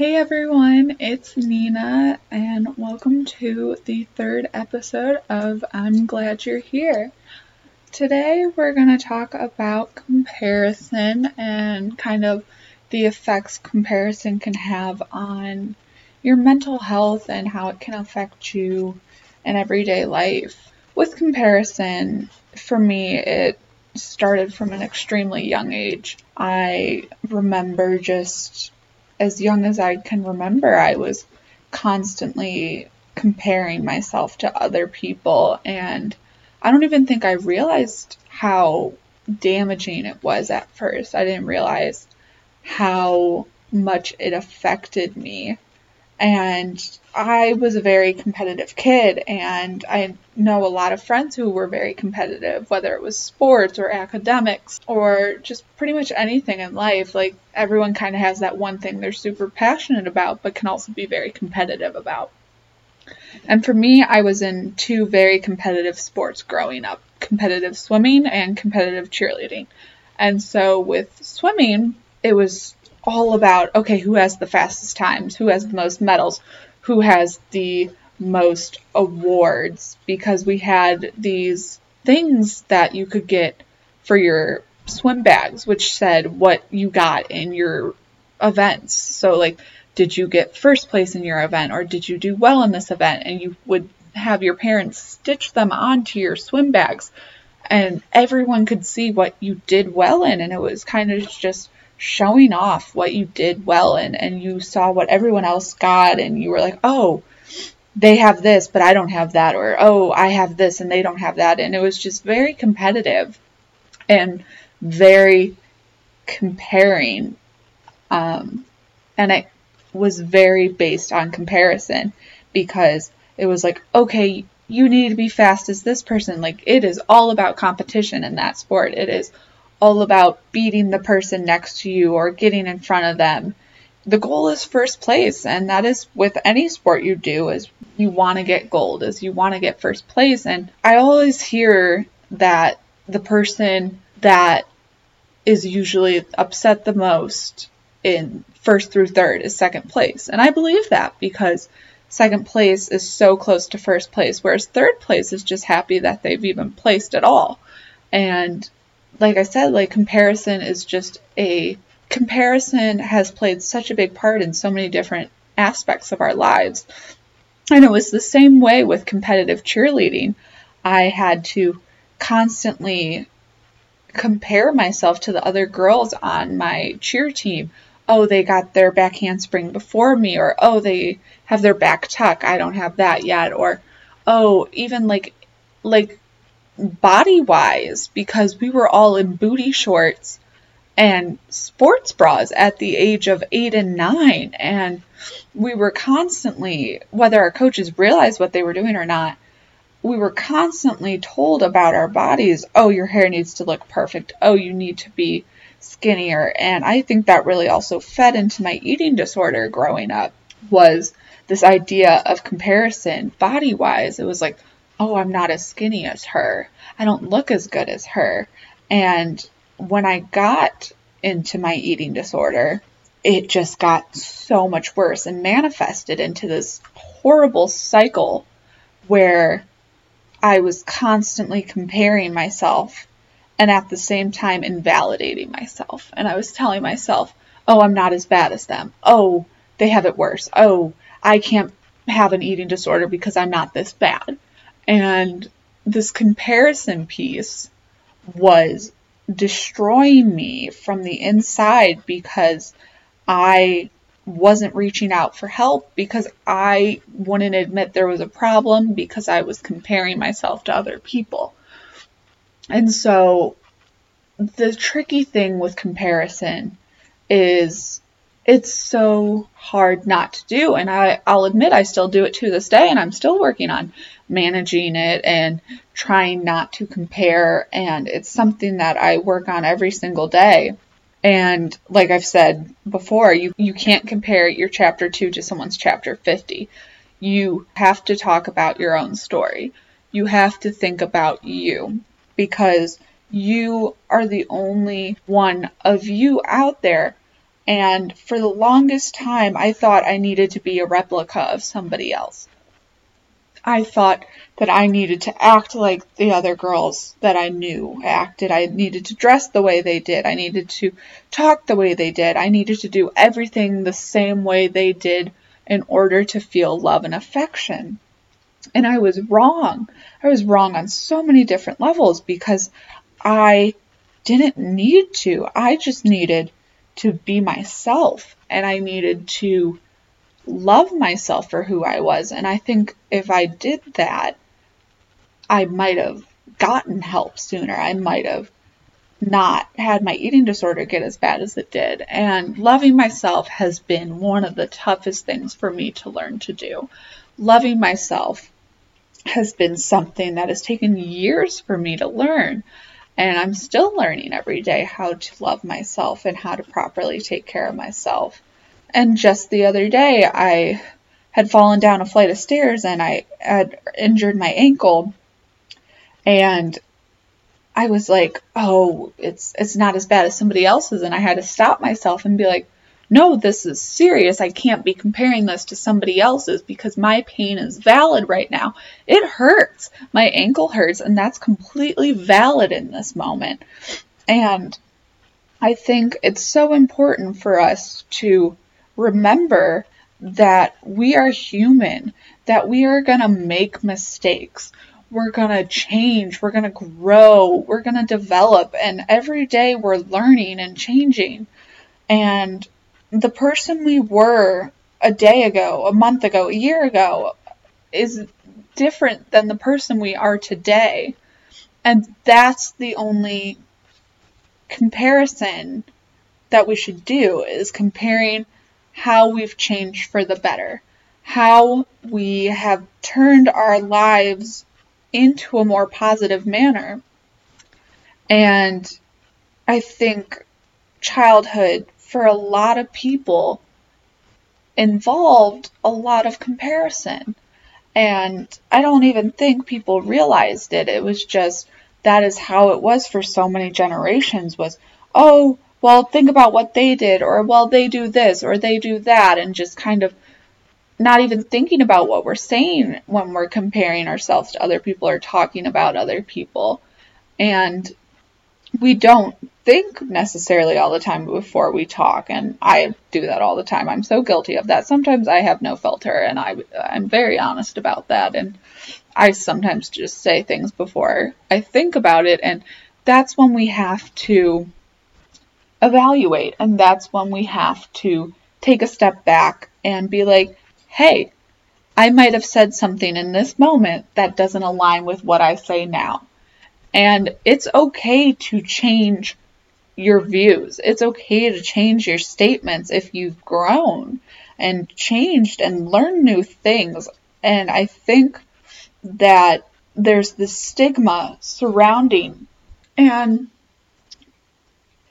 Hey everyone, it's Nina, and welcome to the third episode of I'm Glad You're Here. Today we're going to talk about comparison and kind of the effects comparison can have on your mental health and how it can affect you in everyday life. With comparison, for me, it started from an extremely young age. I remember just as young as I can remember, I was constantly comparing myself to other people. And I don't even think I realized how damaging it was at first. I didn't realize how much it affected me and I was a very competitive kid, and I know a lot of friends who were very competitive, whether it was sports or academics or just pretty much anything in life. Like, everyone kind of has that one thing they're super passionate about, but can also be very competitive about. And for me, I was in two very competitive sports growing up competitive swimming and competitive cheerleading. And so with swimming, it was all about okay, who has the fastest times, who has the most medals, who has the most awards because we had these things that you could get for your swim bags which said what you got in your events. So like did you get first place in your event or did you do well in this event and you would have your parents stitch them onto your swim bags and everyone could see what you did well in and it was kind of just showing off what you did well and and you saw what everyone else got and you were like, "Oh, they have this, but I don't have that," or "Oh, I have this and they don't have that." And it was just very competitive and very comparing. Um, and it was very based on comparison because it was like, okay, you need to be fast as this person. Like, it is all about competition in that sport. It is all about beating the person next to you or getting in front of them. The goal is first place, and that is with any sport you do is you want to get gold, is you want to get first place. And I always hear that the person that is usually upset the most in first through third is second place. And I believe that because second place is so close to first place, whereas third place is just happy that they've even placed at all. And like I said, like comparison is just a comparison has played such a big part in so many different aspects of our lives. And it was the same way with competitive cheerleading. I had to constantly compare myself to the other girls on my cheer team. Oh, they got their back handspring before me, or oh, they have their back tuck. I don't have that yet, or oh, even like like body wise because we were all in booty shorts and sports bras at the age of eight and nine. And we were constantly, whether our coaches realized what they were doing or not, we were constantly told about our bodies oh, your hair needs to look perfect. Oh, you need to be skinnier. And I think that really also fed into my eating disorder growing up was this idea of comparison body wise. It was like, oh, I'm not as skinny as her. I don't look as good as her. And when I got into my eating disorder, it just got so much worse and manifested into this horrible cycle where I was constantly comparing myself and at the same time invalidating myself. And I was telling myself, oh, I'm not as bad as them. Oh, they have it worse. Oh, I can't have an eating disorder because I'm not this bad. And this comparison piece was destroying me from the inside because I wasn't reaching out for help because I wouldn't admit there was a problem because I was comparing myself to other people. And so the tricky thing with comparison is it's so hard not to do. And I, I'll admit I still do it to this day, and I'm still working on managing it and trying not to compare. And it's something that I work on every single day. And like I've said before, you, you can't compare your chapter 2 to someone's chapter 50. You have to talk about your own story. You have to think about you because you are the only one of you out there And for the longest time, I thought I needed to be a replica of somebody else. I thought that I needed to act like the other girls that I knew acted. I needed to dress the way they did. I needed to talk the way they did. I needed to do everything the same way they did in order to feel love and affection. And I was wrong. I was wrong on so many different levels because I didn't need to. I just needed to be myself and I needed to love myself for who I was. And I think if I did that, I might have gotten help sooner. I might have not had my eating disorder get as bad as it did. And loving myself has been one of the toughest things for me to learn to do. Loving myself has been something that has taken years for me to learn. And I'm still learning every day how to love myself and how to properly take care of myself. And just the other day, I had fallen down a flight of stairs and I had injured my ankle. And I was like, oh, it's it's not as bad as somebody else's and I had to stop myself and be like, no, this is serious. I can't be comparing this to somebody else's because my pain is valid right now. It hurts. My ankle hurts and that's completely valid in this moment. And I think it's so important for us to remember that we are human, that we are going to make mistakes. We're going to change, we're going to grow, we're going to develop, and every day we're learning and changing. And the person we were a day ago, a month ago, a year ago is different than the person we are today. And that's the only comparison that we should do is comparing how we've changed for the better, how we have turned our lives into a more positive manner. And I think childhood, for a lot of people, involved a lot of comparison. And I don't even think people realized it. It was just that is how it was for so many generations was, oh, well, think about what they did, or well, they do this, or they do that, and just kind of not even thinking about what we're saying when we're comparing ourselves to other people or talking about other people. And we don't think necessarily all the time before we talk, and I do that all the time. I'm so guilty of that. Sometimes I have no filter, and I, I'm very honest about that. And I sometimes just say things before I think about it, and that's when we have to evaluate. And that's when we have to take a step back and be like, hey, I might have said something in this moment that doesn't align with what I say now. And it's okay to change your views. It's okay to change your statements if you've grown and changed and learned new things. And I think that there's this stigma surrounding and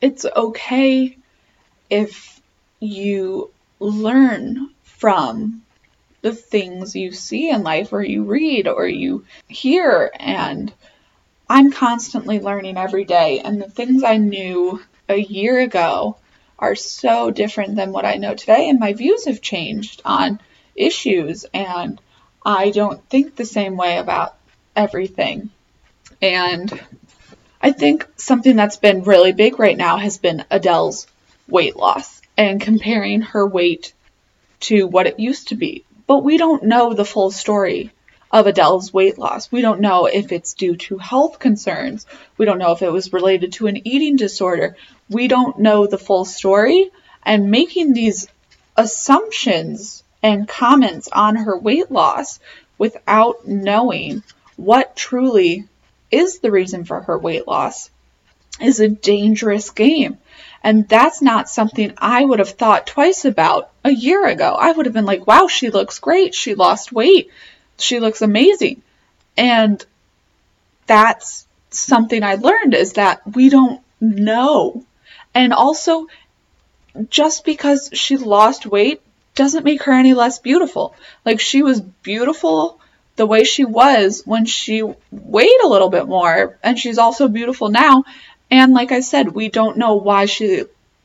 it's okay if you learn from the things you see in life or you read or you hear and I'm constantly learning every day and the things I knew a year ago are so different than what I know today and my views have changed on issues and I don't think the same way about everything and I think something that's been really big right now has been Adele's weight loss and comparing her weight to what it used to be. But we don't know the full story of Adele's weight loss. We don't know if it's due to health concerns. We don't know if it was related to an eating disorder. We don't know the full story. And making these assumptions and comments on her weight loss without knowing what truly is the reason for her weight loss is a dangerous game. And that's not something I would have thought twice about a year ago. I would have been like, wow, she looks great. She lost weight. She looks amazing. And that's something I learned is that we don't know. And also, just because she lost weight doesn't make her any less beautiful. Like, she was beautiful the way she was when she weighed a little bit more, and she's also beautiful now. And like I said, we don't know why she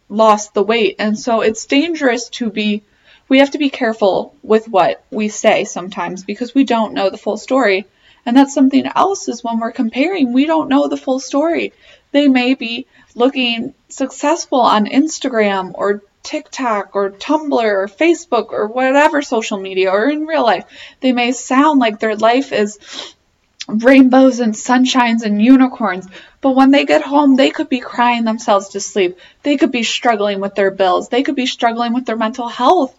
lost the weight. And so it's dangerous to be, we have to be careful with what we say sometimes because we don't know the full story. And that's something else is when we're comparing, we don't know the full story. They may be looking successful on Instagram or TikTok or Tumblr or Facebook or whatever social media or in real life. They may sound like their life is rainbows and sunshines and unicorns. But when they get home, they could be crying themselves to sleep. They could be struggling with their bills. They could be struggling with their mental health.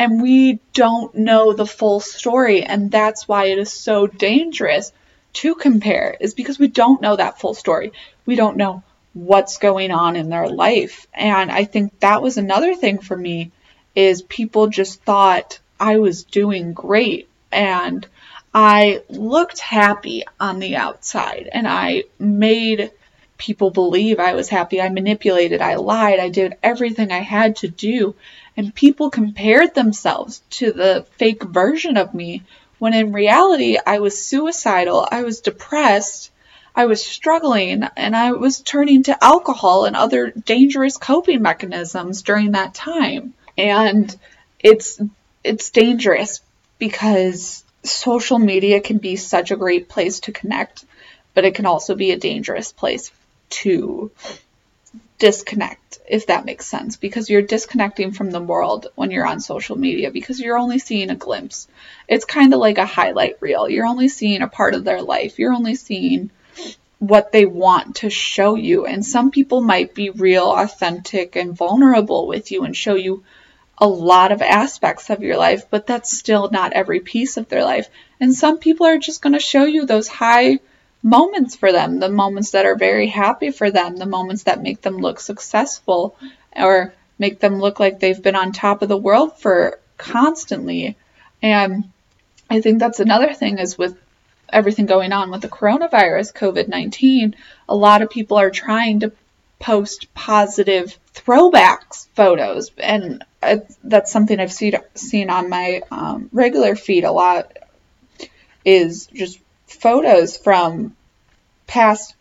And we don't know the full story. And that's why it is so dangerous to compare, is because we don't know that full story. We don't know what's going on in their life. And I think that was another thing for me is people just thought I was doing great and I looked happy on the outside and I made people believe I was happy. I manipulated, I lied, I did everything I had to do. And people compared themselves to the fake version of me when in reality I was suicidal, I was depressed, I was struggling, and I was turning to alcohol and other dangerous coping mechanisms during that time. And it's it's dangerous because social media can be such a great place to connect, but it can also be a dangerous place to disconnect, if that makes sense, because you're disconnecting from the world when you're on social media because you're only seeing a glimpse. It's kind of like a highlight reel. You're only seeing a part of their life. You're only seeing what they want to show you. And some people might be real, authentic, and vulnerable with you and show you a lot of aspects of your life, but that's still not every piece of their life. And some people are just going to show you those high moments for them, the moments that are very happy for them, the moments that make them look successful or make them look like they've been on top of the world for constantly. And I think that's another thing is with everything going on with the coronavirus, COVID 19, a lot of people are trying to post positive throwbacks photos, and that's something I've seen seen on my um, regular feed a lot. Is just photos from past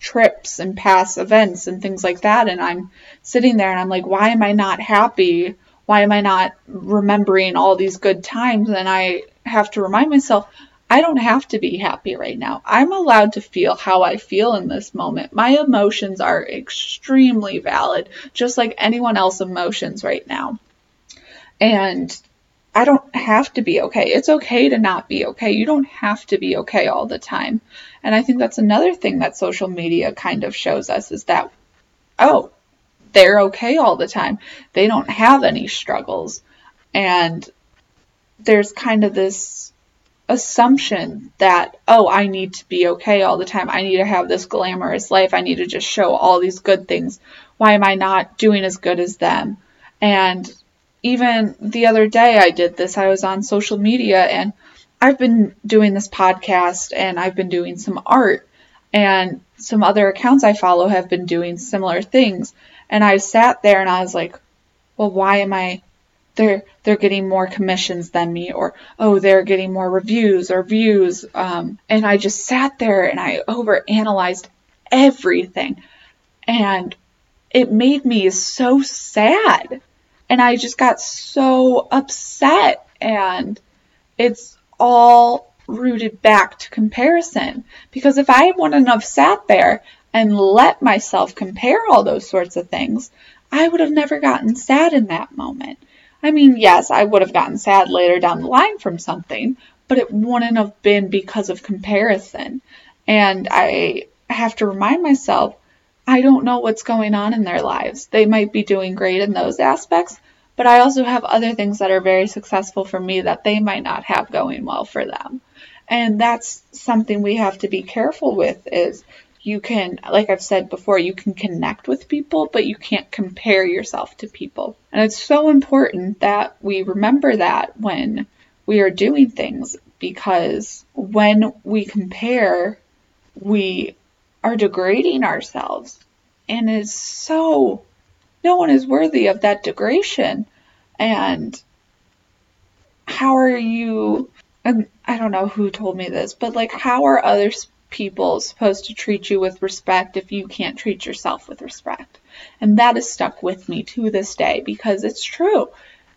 trips and past events and things like that, and I'm sitting there and I'm like, why am I not happy? Why am I not remembering all these good times? And I have to remind myself, I don't have to be happy right now. I'm allowed to feel how I feel in this moment. My emotions are extremely valid, just like anyone else's emotions right now. And I don't have to be okay. It's okay to not be okay. You don't have to be okay all the time. And I think that's another thing that social media kind of shows us is that, oh, they're okay all the time. They don't have any struggles. And there's kind of this assumption that, oh, I need to be okay all the time. I need to have this glamorous life. I need to just show all these good things. Why am I not doing as good as them? And even the other day I did this. I was on social media and I've been doing this podcast and I've been doing some art and some other accounts I follow have been doing similar things. And I sat there and I was like, well, why am I they're they're getting more commissions than me or oh they're getting more reviews or views um, and i just sat there and i over analyzed everything and it made me so sad and i just got so upset and it's all rooted back to comparison because if i wouldn't have sat there and let myself compare all those sorts of things i would have never gotten sad in that moment I mean, yes, I would have gotten sad later down the line from something, but it wouldn't have been because of comparison. And I have to remind myself, I don't know what's going on in their lives. They might be doing great in those aspects, but I also have other things that are very successful for me that they might not have going well for them. And that's something we have to be careful with is you can, like I've said before, you can connect with people, but you can't compare yourself to people. And it's so important that we remember that when we are doing things because when we compare, we are degrading ourselves. And it's so, no one is worthy of that degradation. And how are you, and I don't know who told me this, but like, how are other people supposed to treat you with respect if you can't treat yourself with respect? And that has stuck with me to this day because it's true.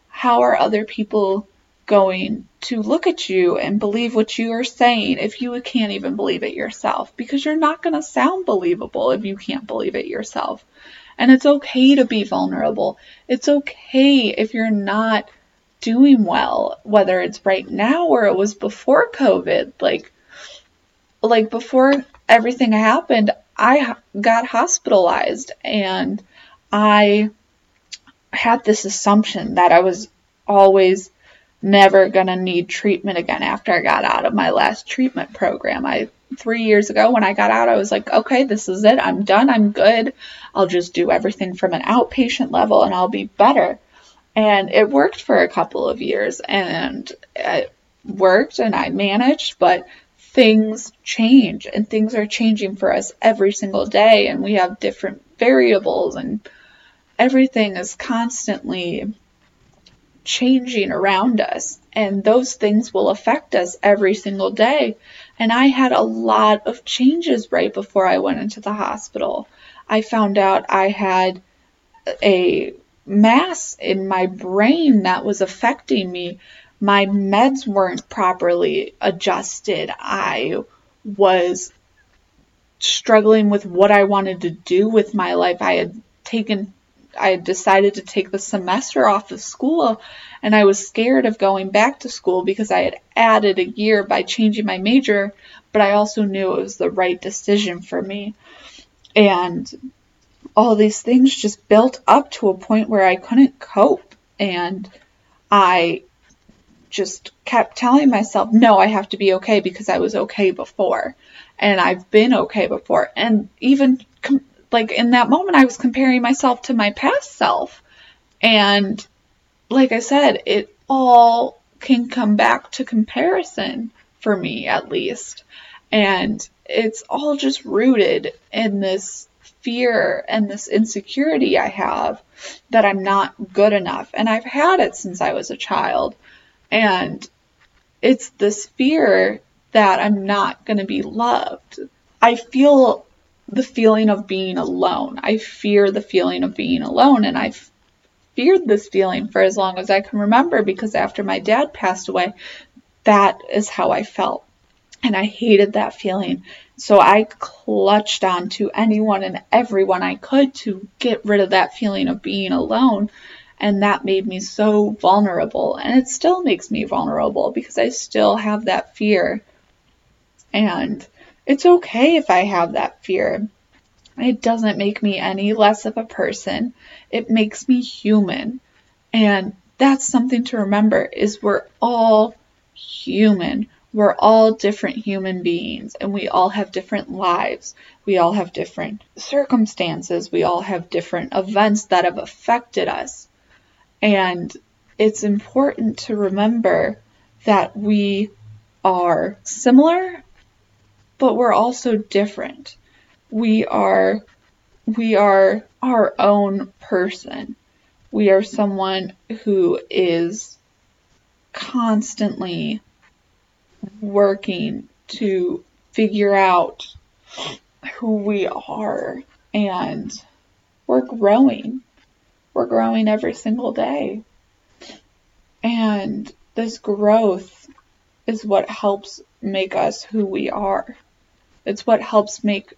How are other people going to look at you and believe what you are saying if you can't even believe it yourself? Because you're not going to sound believable if you can't believe it yourself. And it's okay to be vulnerable. It's okay if you're not doing well, whether it's right now or it was before COVID. Like, like before everything happened, I got hospitalized and I had this assumption that I was always never going to need treatment again after I got out of my last treatment program. I 3 years ago when I got out, I was like, "Okay, this is it. I'm done. I'm good. I'll just do everything from an outpatient level and I'll be better." And it worked for a couple of years and it worked and I managed, but things change and things are changing for us every single day and we have different variables and everything is constantly changing around us and those things will affect us every single day and I had a lot of changes right before I went into the hospital. I found out I had a mass in my brain that was affecting me my meds weren't properly adjusted. I was struggling with what I wanted to do with my life. I had taken I decided to take the semester off of school and I was scared of going back to school because I had added a year by changing my major, but I also knew it was the right decision for me. And all these things just built up to a point where I couldn't cope and I just kept telling myself, no, I have to be okay because I was okay before. And I've been okay before. And even com- like in that moment, I was comparing myself to my past self. And like I said, it all can come back to comparison for me, at least. And it's all just rooted in this fear and this insecurity I have that I'm not good enough. And I've had it since I was a child. And it's this fear that I'm not going to be loved. I feel the feeling of being alone. I fear the feeling of being alone. And I've feared this feeling for as long as I can remember because after my dad passed away, that is how I felt. And I hated that feeling. So I clutched on to anyone and everyone I could to get rid of that feeling of being alone. And that made me so vulnerable. And it still makes me vulnerable because I still have that fear. And it's okay if I have that fear. It doesn't make me any less of a person. It makes me human. And that's something to remember is we're all human. We're all different human beings and we all have different lives. We all have different circumstances. We all have different events that have affected us. And it's important to remember that we are similar, but we're also different. We are we are our own person. We are someone who is constantly working to figure out who we are and we're growing we're growing every single day. And this growth is what helps make us who we are. It's what helps make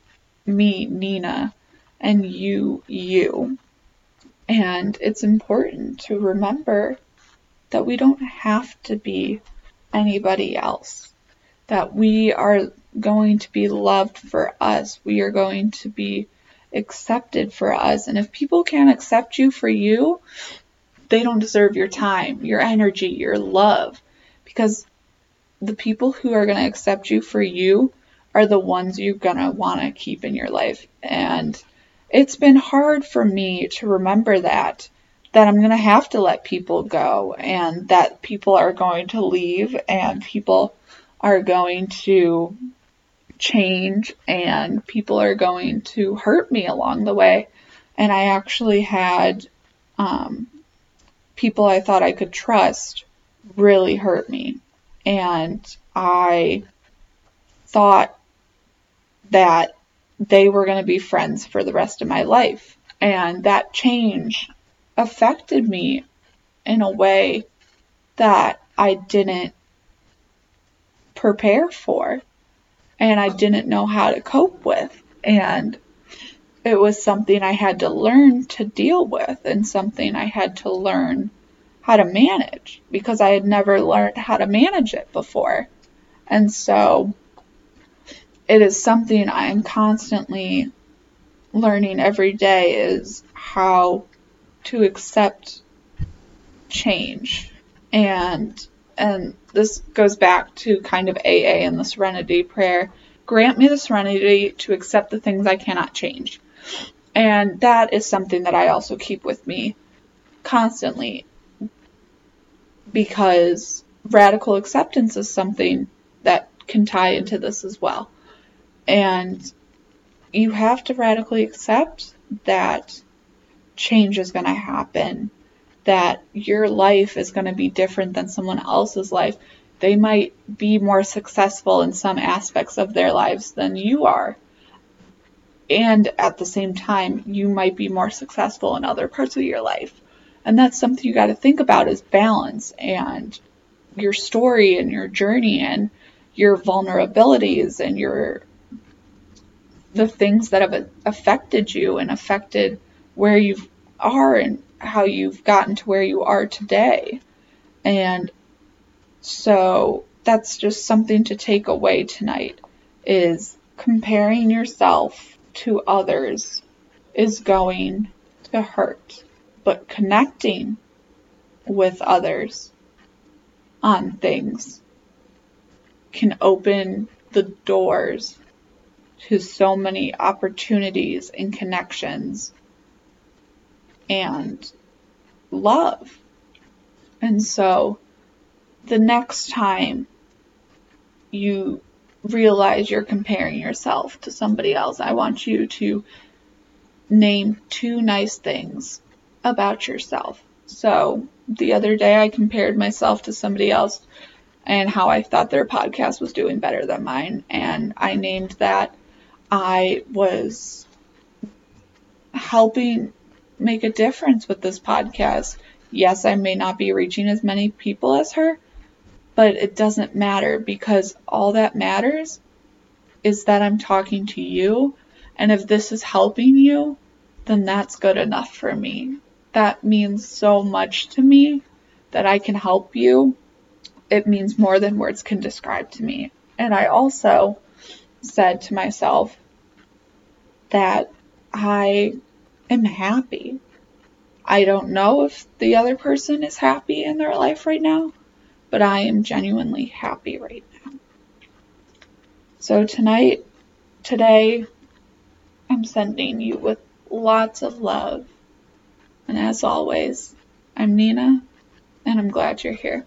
me, Nina, and you, you. And it's important to remember that we don't have to be anybody else. That we are going to be loved for us. We are going to be accepted for us. And if people can't accept you for you, they don't deserve your time, your energy, your love. Because the people who are going to accept you for you are the ones you're going to want to keep in your life. And it's been hard for me to remember that that I'm going to have to let people go and that people are going to leave and people are going to change and people are going to hurt me along the way. And I actually had um, people I thought I could trust really hurt me. And I thought that they were going to be friends for the rest of my life. And that change affected me in a way that I didn't prepare for and I didn't know how to cope with. And it was something I had to learn to deal with and something I had to learn how to manage because I had never learned how to manage it before. And so it is something I am constantly learning every day is how to accept change. And and this goes back to kind of AA and the serenity prayer. Grant me the serenity to accept the things I cannot change. And that is something that I also keep with me constantly because radical acceptance is something that can tie into this as well. And you have to radically accept that change is going to happen, that your life is going to be different than someone else's life. They might be more successful in some aspects of their lives than you are and at the same time you might be more successful in other parts of your life and that's something you got to think about is balance and your story and your journey and your vulnerabilities and your the things that have affected you and affected where you are and how you've gotten to where you are today. And so that's just something to take away tonight is comparing yourself to others is going to hurt, but connecting with others on things can open the doors to so many opportunities and connections and love. And so the next time you realize you're comparing yourself to somebody else. I want you to name two nice things about yourself. So the other day I compared myself to somebody else and how I thought their podcast was doing better than mine. And I named that I was helping make a difference with this podcast. Yes, I may not be reaching as many people as her, but it doesn't matter because all that matters is that I'm talking to you. And if this is helping you, then that's good enough for me. That means so much to me that I can help you. It means more than words can describe to me. And I also said to myself that I am happy. I don't know if the other person is happy in their life right now, but I am genuinely happy right now. So tonight, today, I'm sending you with lots of love. And as always, I'm Nina, and I'm glad you're here.